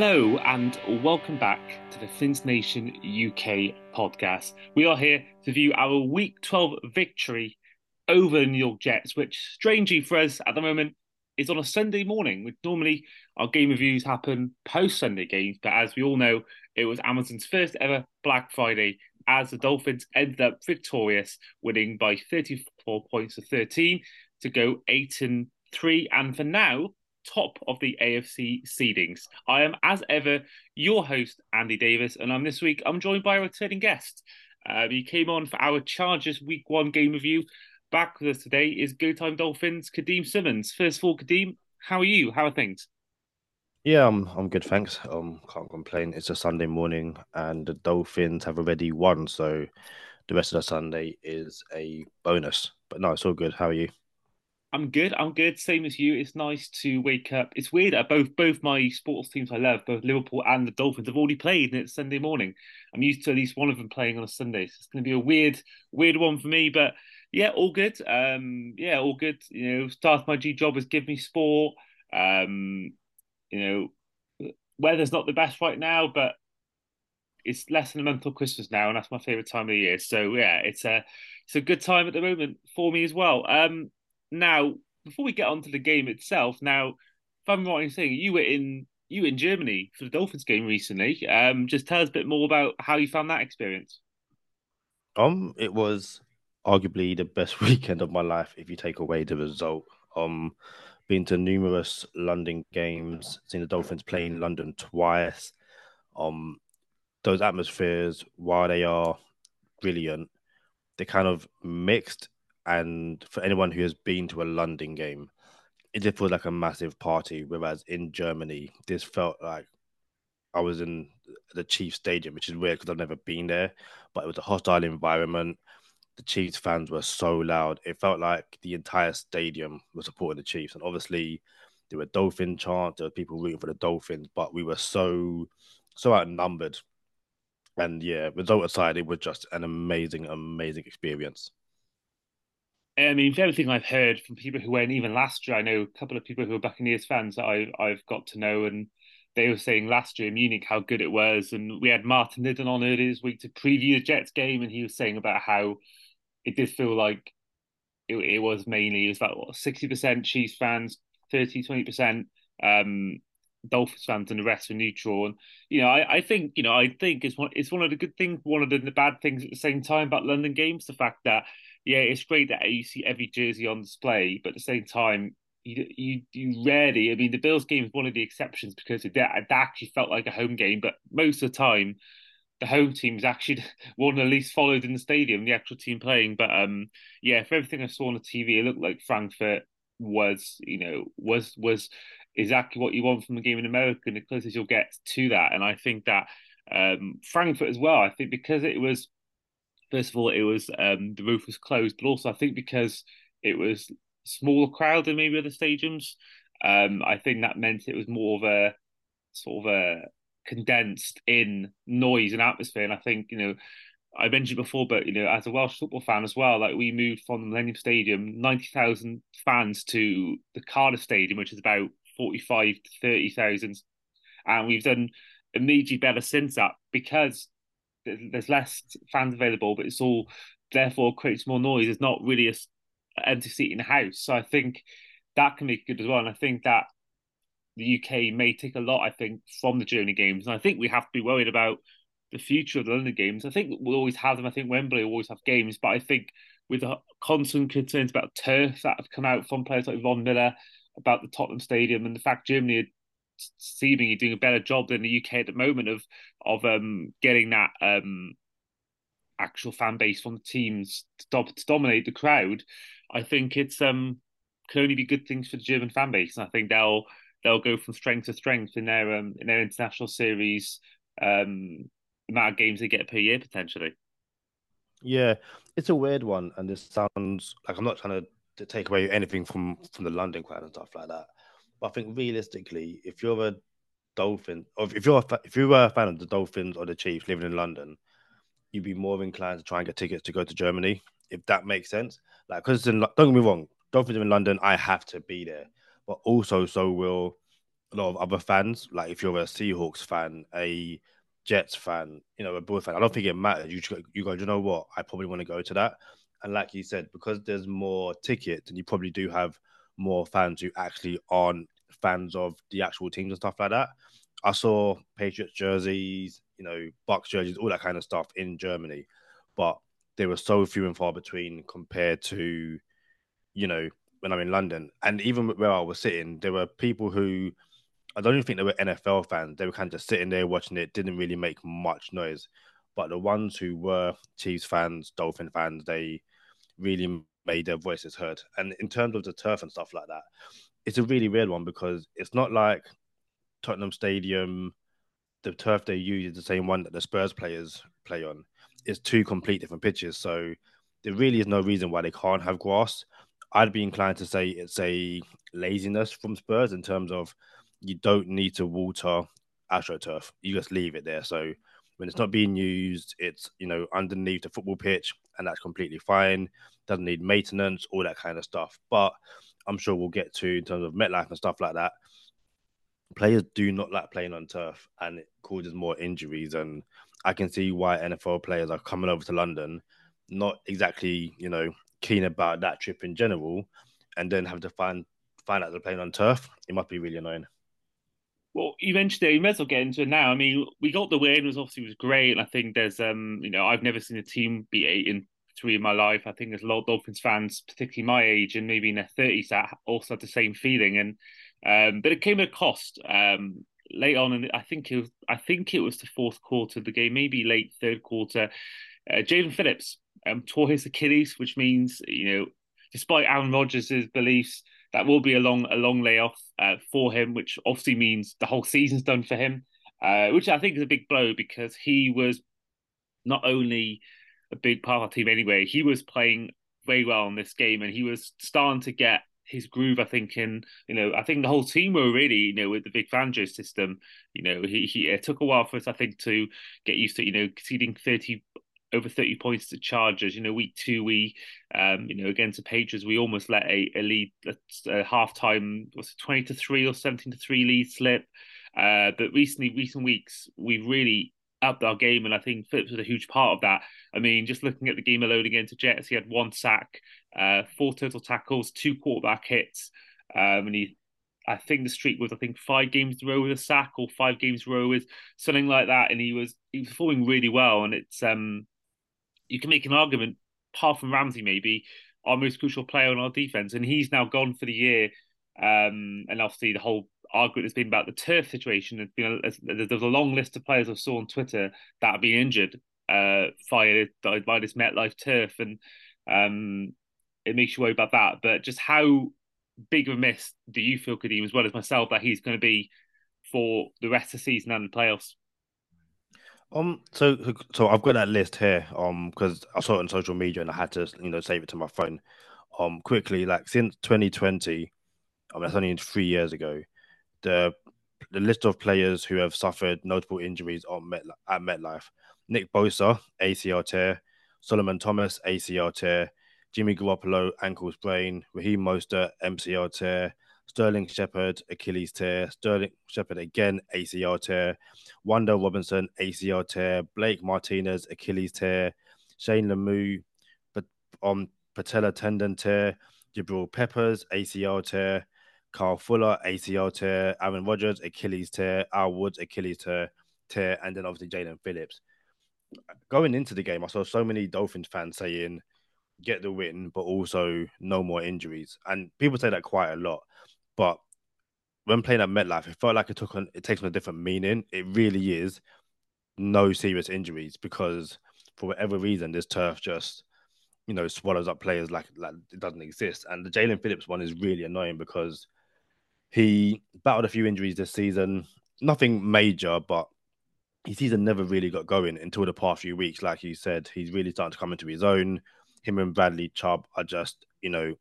Hello and welcome back to the Fins Nation UK podcast. We are here to view our Week 12 victory over the New York Jets, which strangely for us at the moment is on a Sunday morning. Which normally our game reviews happen post Sunday games, but as we all know, it was Amazon's first ever Black Friday as the Dolphins ended up victorious, winning by 34 points to 13 to go 8 and 3. And for now, top of the AFC seedings. I am, as ever, your host, Andy Davis, and I'm this week, I'm joined by a returning guest. Uh, he came on for our Chargers Week 1 game review. Back with us today is Go Time Dolphins, Kadeem Simmons. First of all, Kadeem, how are you? How are things? Yeah, I'm I'm good, thanks. Um, can't complain. It's a Sunday morning, and the Dolphins have already won, so the rest of the Sunday is a bonus. But no, it's all good. How are you? I'm good. I'm good. Same as you. It's nice to wake up. It's weird. that both both my sports teams I love, both Liverpool and the Dolphins, have already played, and it's Sunday morning. I'm used to at least one of them playing on a Sunday. So it's going to be a weird, weird one for me. But yeah, all good. Um, yeah, all good. You know, start my G job has given me sport. Um, you know, weather's not the best right now, but it's less than a month till Christmas now, and that's my favorite time of the year. So yeah, it's a it's a good time at the moment for me as well. Um, now, before we get on to the game itself, now, if I'm right in saying you were in you were in Germany for the Dolphins game recently. Um, just tell us a bit more about how you found that experience. Um, it was arguably the best weekend of my life if you take away the result. Um, been to numerous London games, seen the Dolphins play in London twice. Um, those atmospheres, while they are brilliant, they're kind of mixed and for anyone who has been to a London game, it just feels like a massive party. Whereas in Germany, this felt like I was in the Chiefs Stadium, which is weird because I've never been there. But it was a hostile environment. The Chiefs fans were so loud. It felt like the entire stadium was supporting the Chiefs. And obviously, there were Dolphin chants, there were people rooting for the Dolphins, but we were so, so outnumbered. And yeah, result aside, it was just an amazing, amazing experience. I mean, everything I've heard from people who went even last year, I know a couple of people who are Buccaneers fans that I've I've got to know, and they were saying last year in Munich how good it was. And we had Martin Liddon on earlier this week to preview the Jets game, and he was saying about how it did feel like it, it was mainly it was about what sixty percent Chiefs fans, 30 20 percent um, Dolphins fans, and the rest were neutral. And you know, I, I think you know I think it's one it's one of the good things, one of the, the bad things at the same time about London games, the fact that yeah, it's great that you see every jersey on display, but at the same time, you you you rarely. I mean, the Bills game is one of the exceptions because it, it actually felt like a home game, but most of the time, the home team is actually one at least followed in the stadium, the actual team playing. But um, yeah, for everything I saw on the TV, it looked like Frankfurt was, you know, was was exactly what you want from a game in America, and the closest you'll get to that. And I think that um, Frankfurt as well. I think because it was first of all, it was um, the roof was closed, but also I think because it was smaller crowd than maybe other stadiums, um, I think that meant it was more of a sort of a condensed in noise and atmosphere. And I think you know, I mentioned before, but you know, as a Welsh football fan as well, like we moved from the Millennium Stadium, ninety thousand fans to the Cardiff Stadium, which is about forty-five to thirty thousand, and we've done immediately better since that because there's less fans available, but it's all therefore creates more noise. There's not really a empty seat in the house, so I think that can be good as well. And I think that the UK may take a lot, I think, from the Germany games, and I think we have to be worried about the future of the London games. I think we'll always have them. I think Wembley will always have games, but I think with the constant concerns about turf that have come out from players like Von Miller about the Tottenham Stadium and the fact Germany seemingly doing a better job than the UK at the moment of of um, getting that um, actual fan base from the teams to, do- to, dominate the crowd. I think it's um, can only be good things for the German fan base, and I think they'll they'll go from strength to strength in their um, in their international series um, amount of games they get per year potentially. Yeah, it's a weird one, and this sounds like I'm not trying to, to take away anything from from the London crowd and stuff like that. But I think realistically, if you're a Dolphin, or if you're a, if you were a fan of the Dolphins or the Chiefs living in London, you'd be more inclined to try and get tickets to go to Germany, if that makes sense. Like, because don't get me wrong, Dolphins are in London, I have to be there, but also so will a lot of other fans. Like if you're a Seahawks fan, a Jets fan, you know, a Bull fan, I don't think it matters. You you go, you know what? I probably want to go to that. And like you said, because there's more tickets, and you probably do have more fans who actually aren't fans of the actual teams and stuff like that. I saw Patriots jerseys, you know, Bucks jerseys, all that kind of stuff in Germany, but they were so few and far between compared to, you know, when I'm in London. And even where I was sitting, there were people who I don't even think they were NFL fans. They were kind of just sitting there watching it, didn't really make much noise. But the ones who were Chiefs fans, Dolphin fans, they really made their voices heard. And in terms of the turf and stuff like that, it's a really weird one because it's not like Tottenham Stadium, the turf they use is the same one that the Spurs players play on. It's two complete different pitches. So there really is no reason why they can't have grass. I'd be inclined to say it's a laziness from Spurs in terms of you don't need to water AstroTurf. You just leave it there. So when it's not being used, it's you know underneath the football pitch, and that's completely fine. Doesn't need maintenance, all that kind of stuff. But I'm sure we'll get to in terms of MetLife and stuff like that. Players do not like playing on turf, and it causes more injuries. And I can see why NFL players are coming over to London, not exactly you know keen about that trip in general, and then have to find find out they're playing on turf. It must be really annoying. Well, you mentioned it. You may as well get into it now. I mean, we got the win. Was obviously was great. And I think there's, um, you know, I've never seen a team beat eight in three in my life. I think there's a lot of Dolphins fans, particularly my age and maybe in their thirties, that also had the same feeling. And um, but it came at a cost. Um, late on, and I think it was, I think it was the fourth quarter of the game, maybe late third quarter. Uh, Jaelan Phillips um, tore his Achilles, which means you know, despite Aaron Rodgers' beliefs that will be a long a long layoff uh, for him, which obviously means the whole season's done for him, uh, which I think is a big blow because he was not only a big part of our team anyway, he was playing very well in this game and he was starting to get his groove. I think in you know I think the whole team were really you know with the big Fangio system. You know he he it took a while for us I think to get used to you know conceding thirty over 30 points to Chargers. You know, week two, we, um, you know, against the Patriots, we almost let a, a lead, a, a half time, was it 20 to 3 or 17 to 3 lead slip. Uh, but recently, recent weeks, we've really upped our game, and I think Phillips was a huge part of that. I mean, just looking at the game alone against the Jets, he had one sack, uh, four total tackles, two quarterback hits, um, and he I think the streak was I think five games in a row with a sack or five games in a row with something like that, and he was he was performing really well. And it's um you can make an argument, apart from Ramsey, maybe our most crucial player on our defense, and he's now gone for the year. Um, and obviously, the whole argument has been about the turf situation. There's been a, there's a long list of players I saw on Twitter that have been injured uh, via by this MetLife turf, and um, it makes you worry about that. But just how big of a miss do you feel, Kadeem, as well as myself, that he's going to be for the rest of the season and the playoffs? Um, so so I've got that list here. Um, because I saw it on social media and I had to you know save it to my phone. Um, quickly, like since 2020, I mean that's only three years ago. The the list of players who have suffered notable injuries on Met at MetLife: Nick Bosa, ACL tear; Solomon Thomas, ACL tear; Jimmy Garoppolo, ankle sprain; Raheem Mostert, MCL tear; Sterling Shepard, Achilles tear. Sterling Shepard again, ACL tear. Wan'Dale Robinson, ACL tear. Blake Martinez, Achilles tear. Shane Lemieux, but on um, patella tendon tear. Jabril Peppers, ACL tear. Carl Fuller, ACL tear. Aaron Rodgers, Achilles tear. Al Woods, Achilles tear. tear. And then obviously Jaelan Phillips. Going into the game, I saw so many Dolphins fans saying, get the win, but also no more injuries. And people say that quite a lot. But when playing at MetLife, it felt like it took on it takes on a different meaning. It really is no serious injuries because for whatever reason, this turf just you know swallows up players like like it doesn't exist. And the Jaelan Phillips one is really annoying because he battled a few injuries this season, nothing major, but his season never really got going until the past few weeks. Like you said, he's really starting to come into his own. Him and Bradley Chubb are just, you know,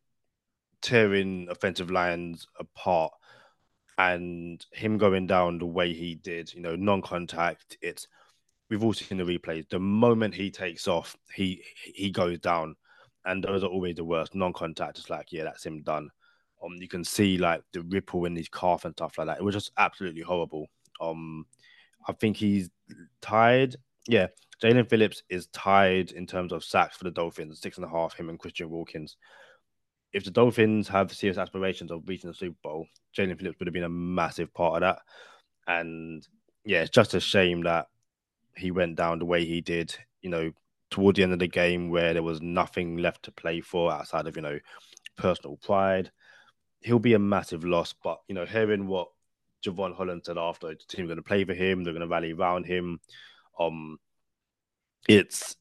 tearing offensive lines apart and him going down the way he did, you know, non-contact. It's we've all seen the replays. The moment he takes off, he he goes down, and those are always the worst. Non-contact, it's like yeah, that's him done. Um, you can see like the ripple in his calf and stuff like that. It was just absolutely horrible. Um, I think he's tied. Yeah, Jaelan Phillips is tied in terms of sacks for the Dolphins, six and a half. Him and Christian Wilkins. If the Dolphins have serious aspirations of reaching the Super Bowl, Jaelan Phillips would have been a massive part of that. And yeah, it's just a shame that he went down the way he did. You know, toward the end of the game where there was nothing left to play for outside of you know personal pride. He'll be a massive loss, but you know, hearing what Jevon Holland said after the team going to play for him, they're going to rally around him. Um, it's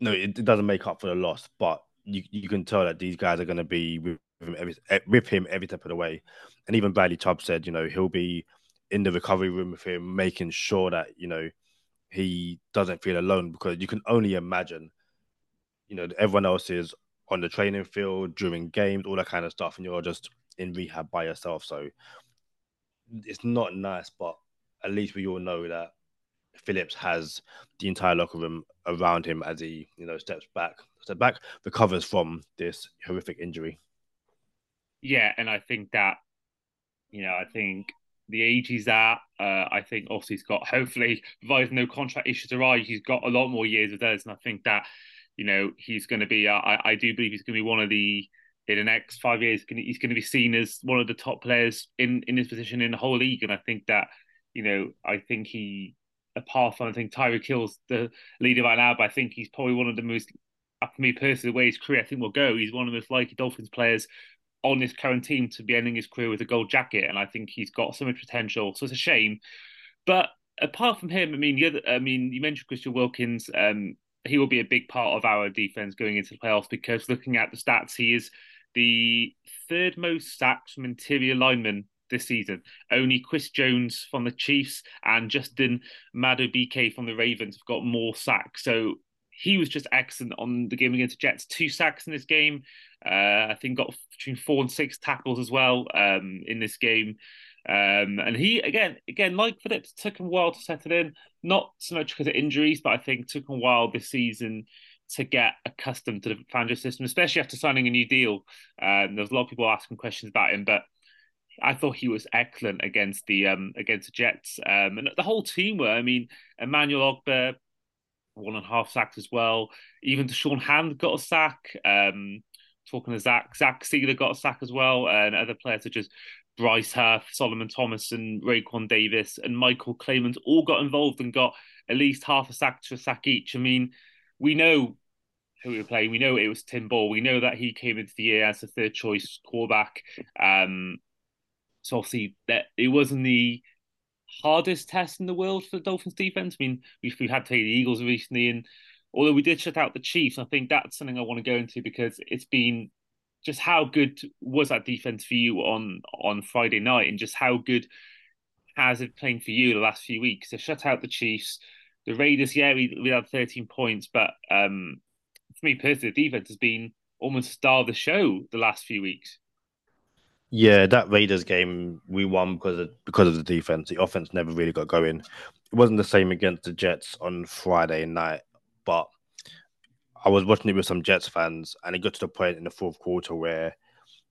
no, it, it, doesn't make up for the loss, but you you can tell that these guys are going to be with him every eh, with him every step of the way. And even Bradley Chubb said, you know, he'll be in the recovery room with him, making sure that you know he doesn't feel alone because you can only imagine, you know, everyone else is on the training field during games, all that kind of stuff, and you're just in rehab by yourself. So it's not nice, but at least we all know that Phillips has the entire locker room around him as he, you know, steps back, step back, recovers from this horrific injury. Yeah, and I think that, you know, I think the age he's at. Uh, I think obviously he's got hopefully, provided no contract issues arise, he's got a lot more years with us, and I think that you know he's going to be. Uh, I I do believe he's going to be one of the in the next five years. He's going to be seen as one of the top players in in his position in the whole league, and I think that you know I think he apart from I think Tyreek Hill's the leader right now, but I think he's probably one of the most for me personally, the way his career I think will go, he's one of the most likely Dolphins players on this current team to be ending his career with a gold jacket, and I think he's got so much potential. So it's a shame. But apart from him, I mean, the other, I mean, you mentioned Christian Wilkins. Um, he will be a big part of our defense going into the playoffs because looking at the stats, he is the third most sacks from interior linemen this season. Only Chris Jones from the Chiefs and Justin Madubuike from the Ravens have got more sacks. So he was just excellent on the game against the Jets. Two sacks in this game. Uh, I think got between four and six tackles as well um, in this game. Um, and he again, again, like Phillips, took him a while to settle in. Not so much because of injuries, but I think took him a while this season to get accustomed to the Fangio system, especially after signing a new deal. Um, there was a lot of people asking questions about him, but I thought he was excellent against the um, against the Jets, um, and the whole team were. I mean, Emmanuel Ogbah, one and a half sacks as well. Even Da'Shawn Hand got a sack. Um, talking to Zach, Zach Sieler got a sack as well, and other players such as Bryce Huff, Solomon Thomas, and Raekwon Davis, and Michael Clemons all got involved and got at least half a sack to a sack each. I mean, we know who we were playing. We know it was Tim Boyle. We know that he came into the year as a third choice quarterback. Um, so obviously that it wasn't the hardest test in the world for the Dolphins defense. I mean, we've, we've had to play the Eagles recently, and although we did shut out the Chiefs, I think that's something I want to go into because it's been just how good was that defense for you on on Friday night, and just how good has it playing for you the last few weeks? To shut out the Chiefs, the Raiders, yeah, we we had 13 points, but um, for me personally, the defense has been almost star of the show the last few weeks. Yeah, that Raiders game we won because of because of the defense. The offense never really got going. It wasn't the same against the Jets on Friday night, but I was watching it with some Jets fans, and it got to the point in the fourth quarter where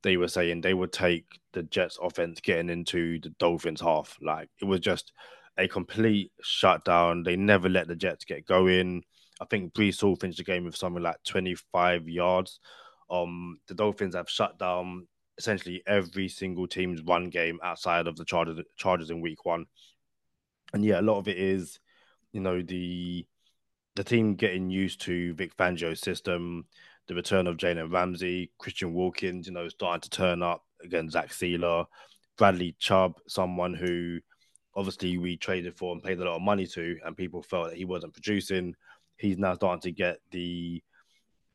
they were saying they would take the Jets offense getting into the Dolphins half. Like it was just a complete shutdown. They never let the Jets get going. I think Breece Hall finished the game with something like 25 yards. Um, the Dolphins have shut down essentially every single team's run game outside of the Chargers, Chargers in Week One. And yeah, a lot of it is, you know, the the team getting used to Vic Fangio's system, the return of Jalen Ramsey, Christian Wilkins, you know, starting to turn up against Zach Sieler, Bradley Chubb, someone who obviously we traded for and paid a lot of money to, and people felt that he wasn't producing. He's now starting to get the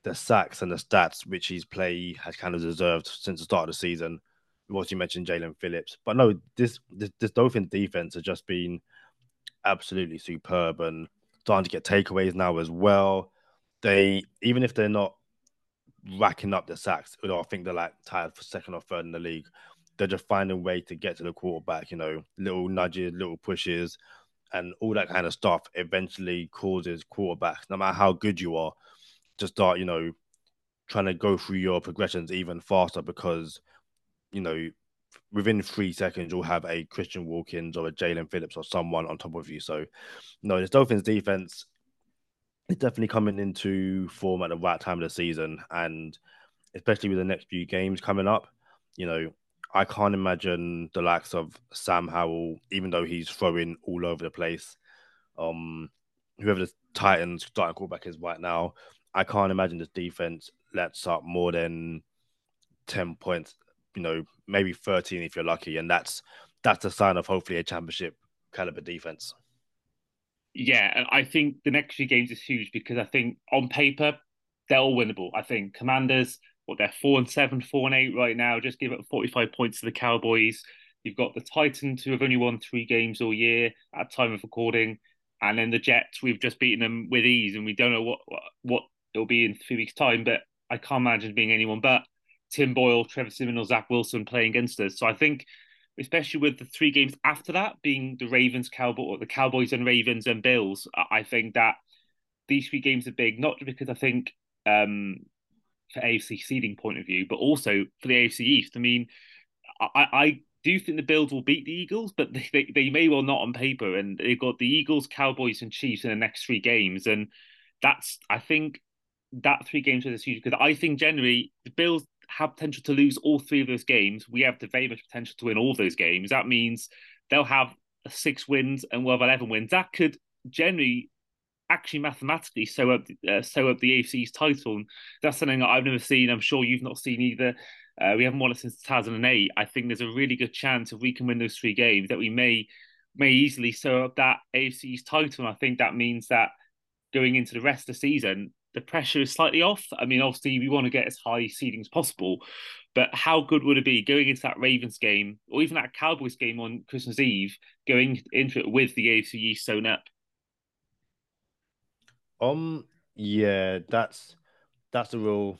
the sacks and the stats which his play has kind of deserved since the start of the season. What you mentioned, Jaelan Phillips, but no, this this, this Dolphin defense has just been absolutely superb and starting to get takeaways now as well. They even if they're not racking up the sacks, you know, I think they're like tied for second or third in the league. They're just finding a way to get to the quarterback, you know, little nudges, little pushes, and all that kind of stuff eventually causes quarterbacks, no matter how good you are, to start, you know, trying to go through your progressions even faster because you know, within three seconds, you'll have a Christian Wilkins or a Jaelan Phillips or someone on top of you. So, no, this Dolphins defense is definitely coming into form at the right time of the season. And especially with the next few games coming up, you know, I can't imagine the likes of Sam Howell, even though he's throwing all over the place. Um, whoever the Titans starting quarterback is right now, I can't imagine this defense lets up more than 10 points, you know, maybe 13 if you're lucky. And that's that's a sign of hopefully a championship caliber defense. Yeah, and I think the next few games is huge because I think on paper they're all winnable. I think Commanders, what they're four and seven, four and eight right now, just give up 45 points to the Cowboys. You've got the Titans who have only won three games all year at time of recording, and then the Jets we've just beaten them with ease, and we don't know what what, what it'll be in three weeks' time. But I can't imagine being anyone but Tim Boyle, Trevor Siemian, or Zach Wilson playing against us. So I think, especially with the three games after that being the Ravens, Cowboy, the Cowboys and Ravens and Bills, I think that these three games are big, not because I think um, for AFC seeding point of view, but also for the AFC East. I mean, I, I do think the Bills will beat the Eagles, but they, they, they, may well not on paper. And they've got the Eagles, Cowboys, and Chiefs in the next three games. And that's, I think, that three games is huge because I think generally the Bills have potential to lose all three of those games. We have the very much potential to win all those games. That means they'll have six wins and we'll have 11 wins. That could generally actually mathematically sew up uh, sew up the AFC's title. And that's something that I've never seen. I'm sure you've not seen either. Uh, we haven't won it since 2008. I think there's a really good chance if we can win those three games that we may may easily sew up that AFC's title. And I think that means that going into the rest of the season, the pressure is slightly off. I mean, obviously, we want to get as high seeding as possible, but how good would it be going into that Ravens game or even that Cowboys game on Christmas Eve, going into it with the AFC East sewn up? Um, yeah, that's that's the real,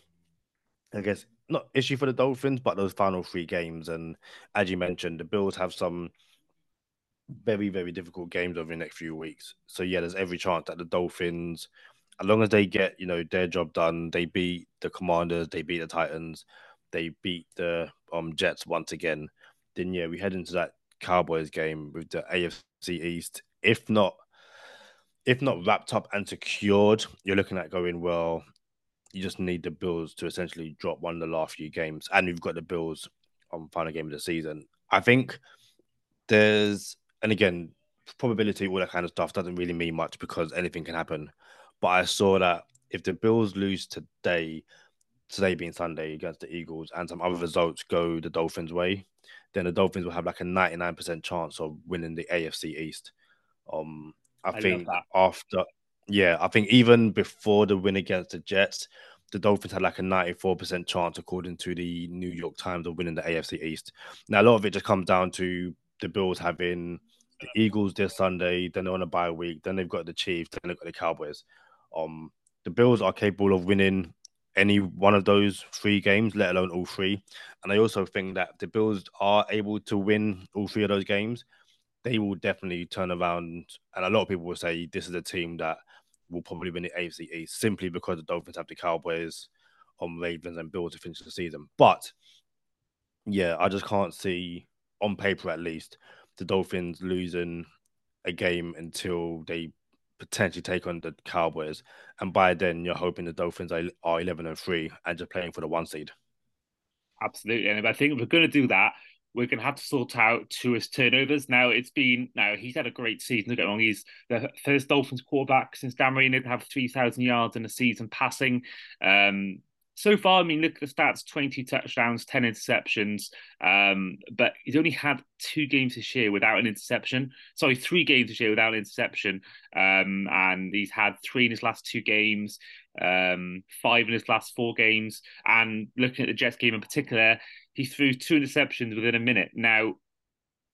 I guess, not issue for the Dolphins, but those final three games. And as you mentioned, the Bills have some very, very difficult games over the next few weeks. So yeah, there's every chance that the Dolphins as long as they get you know their job done, they beat the Commanders, they beat the Titans, they beat the um Jets once again. Then yeah, we head into that Cowboys game with the AFC East. If not, if not wrapped up and secured, you're looking at going well. You just need the Bills to essentially drop one of the last few games, and you've got the Bills on final game of the season. I think there's, and again, probability, all that kind of stuff doesn't really mean much because anything can happen. But I saw that if the Bills lose today, today being Sunday against the Eagles, and some other results go the Dolphins' way, then the Dolphins will have like a 99% chance of winning the AFC East. Um, I, I think after, yeah, I think even before the win against the Jets, the Dolphins had like a 94% chance, according to the New York Times, of winning the AFC East. Now, a lot of it just comes down to the Bills having the Eagles this Sunday, then they're on a bye week, then they've got the Chiefs, then they've got the Cowboys. Um, the Bills are capable of winning any one of those three games, let alone all three. And I also think that the Bills are able to win all three of those games. They will definitely turn around, and a lot of people will say this is a team that will probably win the AFC East simply because the Dolphins have the Cowboys, on Ravens, and Bills to finish the season. But yeah, I just can't see on paper at least the Dolphins losing a game until they potentially take on the Cowboys, and by then you're hoping the Dolphins are, eleven and three and just playing for the one seed. Absolutely, and I think if we're going to do that, we're going to have to sort out two Tua's turnovers. Now it's been now he's had a great season. Don't get wrong, he's the first Dolphins quarterback since Dan Marino to have three thousand yards in a season passing. Um, so far, I mean, look at the stats 20 touchdowns, 10 interceptions. Um, but he's only had two games this year without an interception. Sorry, three games this year without an interception. Um, and he's had three in his last two games, um, five in his last four games. And looking at the Jets game in particular, he threw two interceptions within a minute. Now,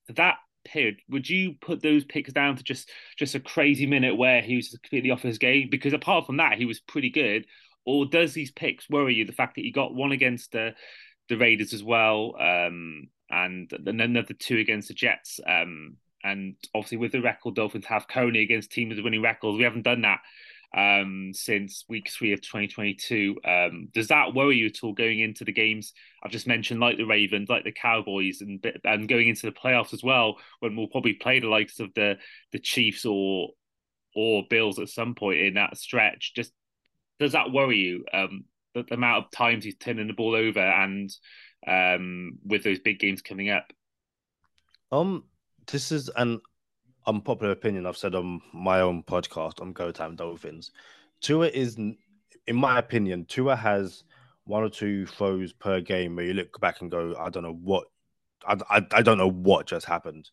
that period, would you put those picks down to just just a crazy minute where he was completely off his game? Because apart from that, he was pretty good or does these picks worry you? The fact that you got one against the the Raiders as well, um, and then another two against the Jets, um, and obviously with the record Dolphins have Coney against teams with winning records. We haven't done that um, since week three of 2022. Um, does that worry you at all going into the games I've just mentioned, like the Ravens, like the Cowboys, and and going into the playoffs as well, when we'll probably play the likes of the the Chiefs or or Bills at some point in that stretch? Just does that worry you? Um, the, the amount of times he's turning the ball over and um, with those big games coming up. Um, this is an unpopular opinion I've said on my own podcast on Go Time Dolphins. Tua is, in my opinion, Tua has one or two throws per game where you look back and go, I don't know what, I, I, I don't know what just happened.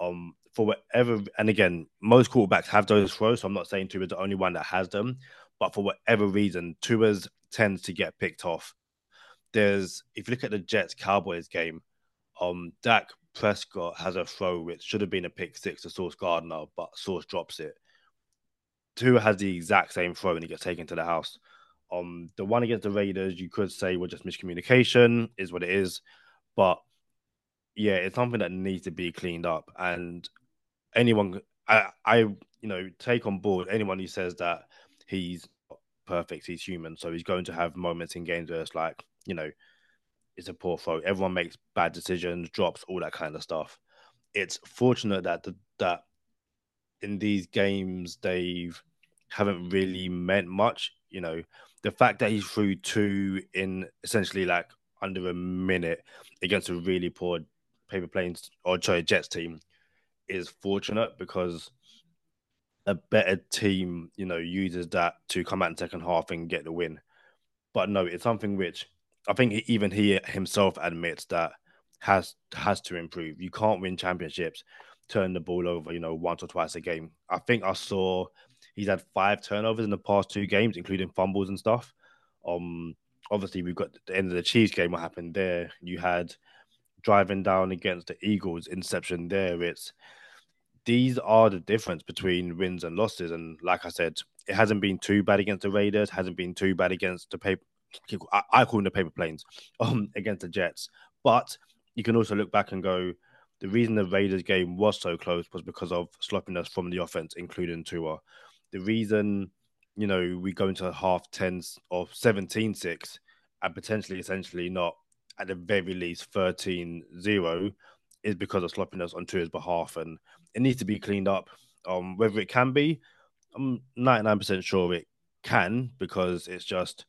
Um, for whatever, and again, most quarterbacks have those throws, so I'm not saying Tua is the only one that has them, but for whatever reason, Tua's tends to get picked off. There's, if you look at the Jets Cowboys game, um, Dak Prescott has a throw which should have been a pick six to Sauce Gardner, but Sauce drops it. Tua has the exact same throw and he gets taken to the house. Um, the one against the Raiders, you could say was just miscommunication, is what it is. But yeah, it's something that needs to be cleaned up. And anyone, I, I, you know, take on board anyone who says that he's perfect, he's human, so he's going to have moments in games where it's like, you know, it's a poor throw. Everyone makes bad decisions, drops, all that kind of stuff. It's fortunate that the, that in these games they've haven't really meant much. You know, the fact that he threw two in essentially like under a minute against a really poor paper planes or sorry Jets team is fortunate because a better team, you know, uses that to come out in second half and get the win. But no, it's something which I think even he himself admits that has has to improve. You can't win championships, turn the ball over, you know, once or twice a game. I think I saw he's had five turnovers in the past two games, including fumbles and stuff. Um, obviously we've got the end of the Chiefs game. What happened there? You had driving down against the Eagles, interception there. It's these are the difference between wins and losses. And like I said, it hasn't been too bad against the Raiders, hasn't been too bad against the paper I, call them the paper planes um, against the Jets. But you can also look back and go, the reason the Raiders game was so close was because of sloppiness from the offense, including Tua. The reason, you know, we go into half 10 or 17 6 and potentially, essentially, not at the very least 13 0 is because of sloppiness on Tua's behalf. And it needs to be cleaned up. Um, whether it can be, I'm 99% sure it can because it's just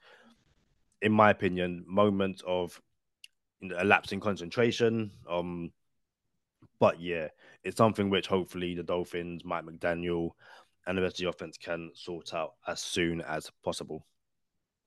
in my opinion, moments of you know, in concentration. Um, but yeah, it's something which hopefully the Dolphins, Mike McDaniel, and the rest of the offense can sort out as soon as possible.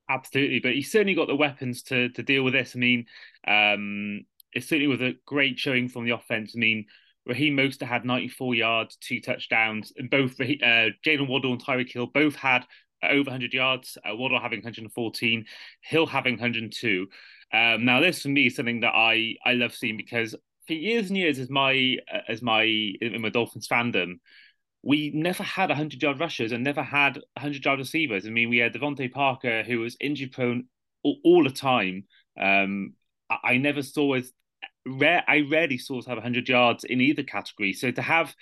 Absolutely, but he's certainly got the weapons to to deal with this. I mean, um, it certainly was a great showing from the offense. I mean, Raheem Mostert had 94 yards, two touchdowns, and both uh, Jaylen Waddle and Tyreek Hill both had over 100 yards, uh, Waddle having 114, Hill having 102. Um, now, this for me is something that I I love seeing because for years and years, as my uh, as my in my Dolphins fandom, we never had 100 yard rushers and never had 100 yard receivers. I mean, we had DeVante Parker who was injury prone all, all the time. Um, I, never saw as rare. I rarely saw have 100 yards in either category. So to have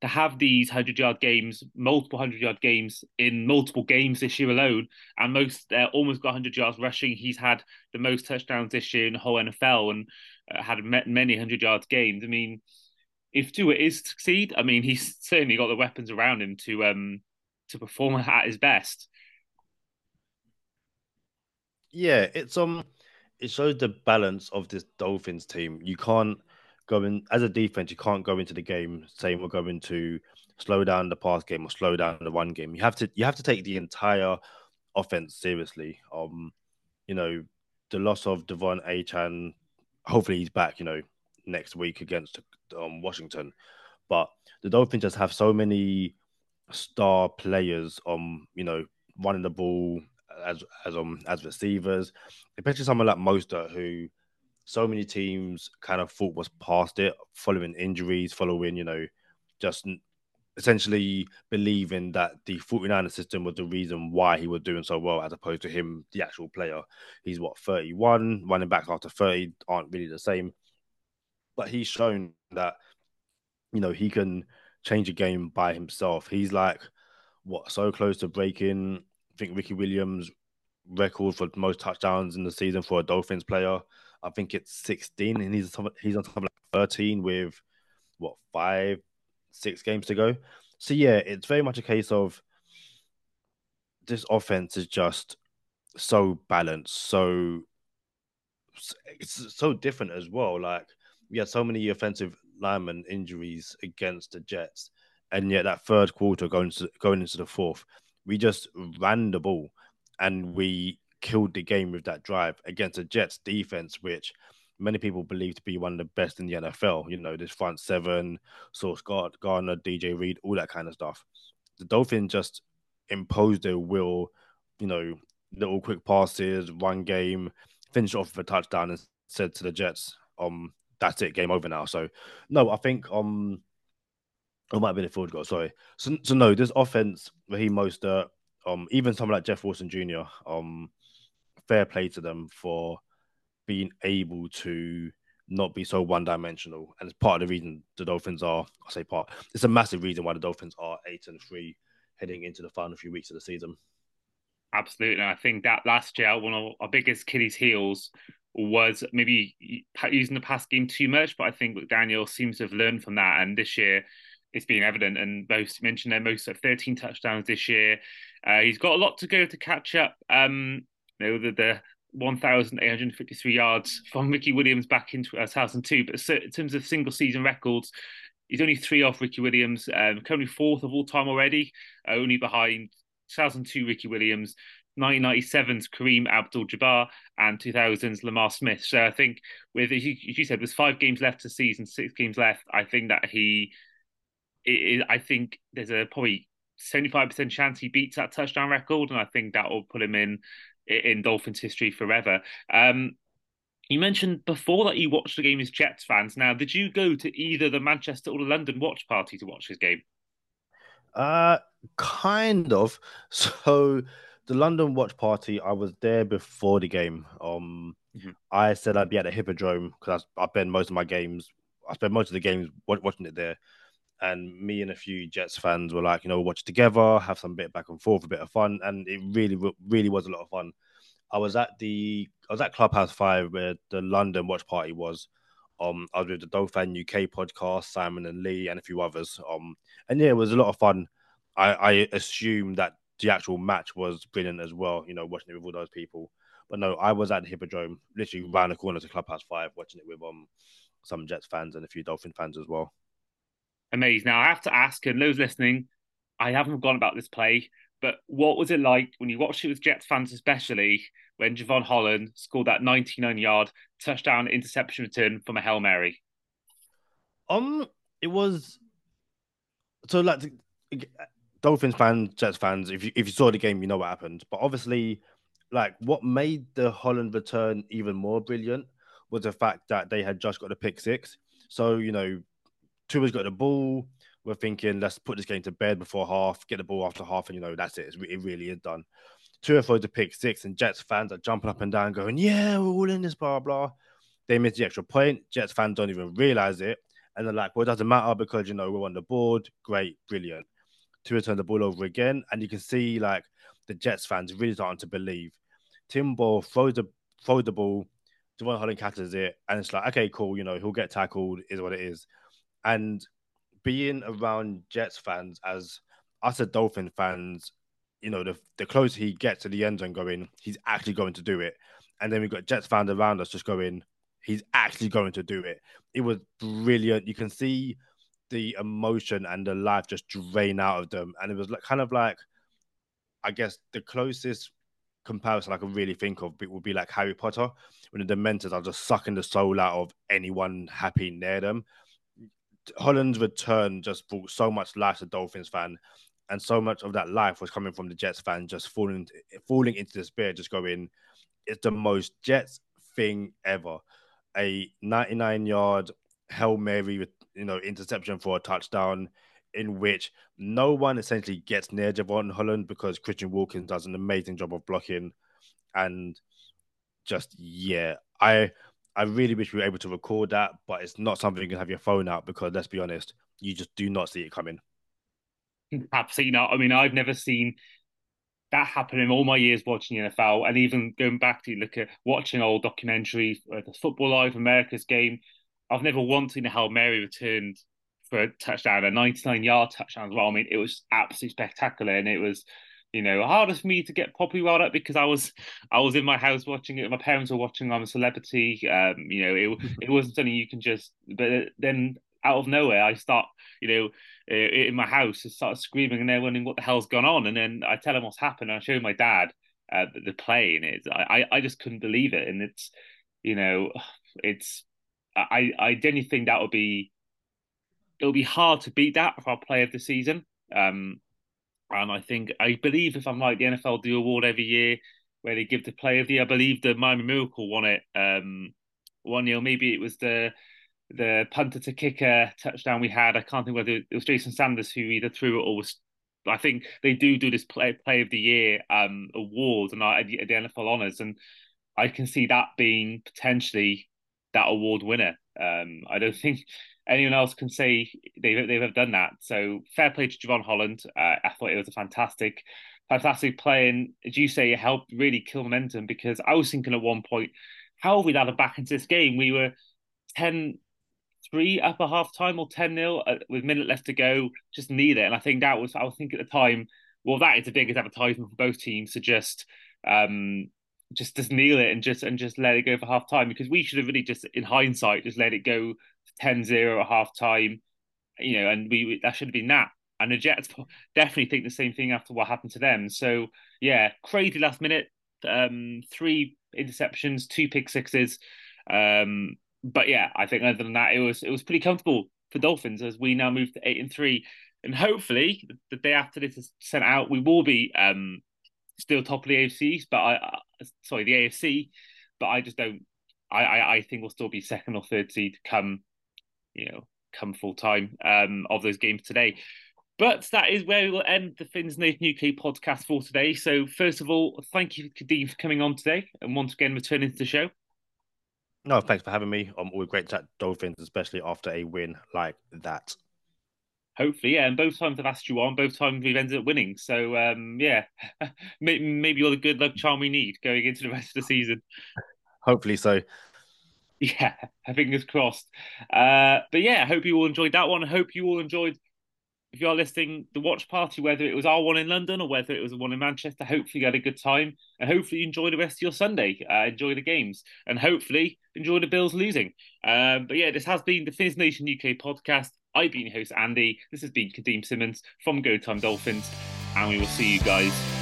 to have these 100 yard games, multiple 100 yard games in multiple games this year alone, and most uh, almost got 100 yards rushing. He's had the most touchdowns this year in the whole NFL and uh, had many 100 yards games. I mean, if Tua is to succeed, I mean, he's certainly got the weapons around him to um to perform at his best. Yeah, it's um, it shows the balance of this Dolphins team. You can't go in as a defense, you can't go into the game saying we're going to slow down the pass game or slow down the run game. You have to you have to take the entire offense seriously. Um, you know, the loss of De'Von Achane, hopefully he's back, you know, next week against um, Washington. But the Dolphins just have so many star players um, you know, running the ball as as um as receivers, especially someone like Mostert who so many teams kind of thought was past it following injuries, following, you know, just essentially believing that the 49er system was the reason why he was doing so well as opposed to him, the actual player. He's what, 31, running back after 30 aren't really the same. But he's shown that, you know, he can change a game by himself. He's like what so close to breaking. Think Ricky Williams record for most touchdowns in the season for a Dolphins player. I think it's 16, and he's he's on top of like 13 with what five, six games to go. So yeah, it's very much a case of this offense is just so balanced, so it's so different as well. Like we had so many offensive lineman injuries against the Jets, and yet that third quarter going to, going into the fourth, we just ran the ball and we killed the game with that drive against the Jets defense, which many people believe to be one of the best in the NFL. You know, this front seven, Sauce Gardner, DJ Reed, all that kind of stuff. The Dolphins just imposed their will, you know, little quick passes, one game, finished off with a touchdown and said to the Jets, um, that's it, game over now. So no, I think um it might have been a field goal, sorry. So so no, this offense, Raheem Mostert, um, even someone like Jeff Wilson Jr., um, fair play to them for being able to not be so one dimensional. And it's part of the reason the Dolphins are, I say part, it's a massive reason why the Dolphins are eight and three heading into the final few weeks of the season. Absolutely. I think that last year, one of our biggest Achilles heels was maybe using the pass game too much, but I think Daniel seems to have learned from that. And this year, it's been evident. And most mentioned there, most of 13 touchdowns this year. Uh, he's got a lot to go to catch up. Um, you know, the, the 1,853 yards from Ricky Williams back in 2002. But in terms of single season records, he's only three off Ricky Williams, um, currently fourth of all time already, uh, only behind 2002 Ricky Williams, 1997's Karim Abdul-Jabbar, and 2000's Lamar Smith. So I think with as you, as you said, there's five games left to season, six games left. I think that he, it, I think there's a probably 75% chance he beats that touchdown record, and I think that will put him in in Dolphins history forever. Um, you mentioned before that you watched the game as Jets fans. Now, did you go to either the Manchester or the London watch party to watch this game? Uh, kind of. So the London watch party, I was there before the game. Um, mm-hmm. I said I'd be at the Hippodrome because I, I spend most of my games, I spend most of the games watching it there. And me and a few Jets fans were like, you know, watch it together, have some bit back and forth, a bit of fun, and it really, really was a lot of fun. I was at the, I was at Clubhouse Five where the London watch party was. Um, I was with the Dolphin UK podcast, Simon and Lee, and a few others. Um, and yeah, it was a lot of fun. I, I assume that the actual match was brilliant as well. You know, watching it with all those people. But no, I was at the Hippodrome, literally round the corner to Clubhouse Five, watching it with um some Jets fans and a few Dolphin fans as well. Amazing. Now I have to ask, and those listening, I haven't forgotten about this play, but what was it like when you watched it with Jets fans, especially when Jevon Holland scored that 99 yard touchdown interception return from a Hail Mary? Um, it was so like Dolphins fans, Jets fans. If you if you saw the game, you know what happened. But obviously, like what made the Holland return even more brilliant was the fact that they had just got a pick six. So you know, Tua's got the ball. We're thinking, let's put this game to bed before half, get the ball after half, and you know that's it. It really is done. Tua throws a pick six, and Jets fans are jumping up and down, going, "Yeah, we're all in this." Blah blah. They miss the extra point. Jets fans don't even realize it, and they're like, "Well, it doesn't matter because you know we're on the board. Great, brilliant." Tua turn the ball over again, and you can see like the Jets fans really starting to believe. Tim Boyle throws the throws the ball, Jevon Holland catches it, and it's like, okay, cool, you know, he'll get tackled, is what it is. And being around Jets fans as us as Dolphin fans, you know, the the closer he gets to the end zone going, he's actually going to do it. And then we've got Jets fans around us just going, he's actually going to do it. It was brilliant. You can see the emotion and the life just drain out of them. And it was like kind of like, I guess the closest comparison I can really think of would be like Harry Potter, when the Dementors are just sucking the soul out of anyone happy near them. Holland's return just brought so much life to Dolphins fan, and so much of that life was coming from the Jets fan, just falling falling into despair, just going, "It's the most Jets thing ever." A 99 yard Hail Mary, you know, interception for a touchdown in which no one essentially gets near Jevon Holland because Christian Wilkins does an amazing job of blocking. And just, yeah, I I really wish we were able to record that, but it's not something you can have your phone out because let's be honest, you just do not see it coming. Absolutely not. I mean, I've never seen that happen in all my years watching NFL, and even going back to look at watching old documentaries, uh, the Football Live, America's Game. I've never once seen a Hail Mary returned for a touchdown, a 99 yard touchdown as well. I mean, it was absolutely spectacular, and it was you know, harder for me to get properly riled up because I was I was in my house watching it. My parents were watching. I'm a celebrity. Um, you know, it it wasn't something you can just. But then out of nowhere, I start, you know, in my house, I start screaming, and they're wondering what the hell's gone on. And then I tell them what's happened. I show my dad uh, the play, and it's I I just couldn't believe it. And it's, you know, it's I I genuinely think that would be it'll be hard to beat that for our play of the season. Um, and I think I believe if I'm right, the NFL do award every year where they give the player of the year. I believe the Miami Miracle won it um, one year. Maybe it was the the punter to kicker touchdown we had. I can't think whether it was Jason Sanders who either threw it or was. I think they do do this play play of the year um, award and at the NFL honors, and I can see that being potentially that award winner. Um, I don't think anyone else can say they they have done that. So fair play to Jevon Holland. Uh, I thought it was a fantastic, fantastic play, and as you say, it helped really kill momentum because I was thinking at one point, how have we got back into this game? We were 10 3 up a half time or 10 0 uh, with minute left to go, just need it. And I think that was, I was thinking at the time, well, that is the biggest advertisement for both teams to just um just just kneel it and just and just let it go for half time because we should have really just in hindsight just let it go 10-0 at half time, you know, and we that should have been that. And the Jets definitely think the same thing after what happened to them. So yeah, crazy last minute, um, three interceptions, two pick sixes. Um, but yeah, I think other than that, it was it was pretty comfortable for Dolphins as we now move to eight and three, and hopefully the day after this is sent out, we will be um, still top of the AFC, but I sorry the AFC, but I just don't. I, I, I think we'll still be second or third seed to come you know, come full time um, of those games today. But that is where we will end the Fins Nation UK podcast for today. So, first of all, thank you, Kadeem, for coming on today and once again returning to the show. No, thanks for having me. I'm always great to chat Dolphins, especially after a win like that. Hopefully, yeah. And both times I've asked you on, both times we've ended up winning. So, um, yeah, maybe you're the good luck charm we need going into the rest of the season. Hopefully so. Yeah, fingers crossed. Uh, but yeah, I hope you all enjoyed that one. I hope you all enjoyed, if you are listening, the watch party, whether it was our one in London or whether it was the one in Manchester. Hopefully, you had a good time and hopefully, you enjoy the rest of your Sunday. Uh, enjoy the games and hopefully, enjoy the Bills losing. Um, but yeah, this has been the Fins Nation UK podcast. I've been your host, Andy. This has been Kadeem Simmons from Go Time Dolphins, and we will see you guys.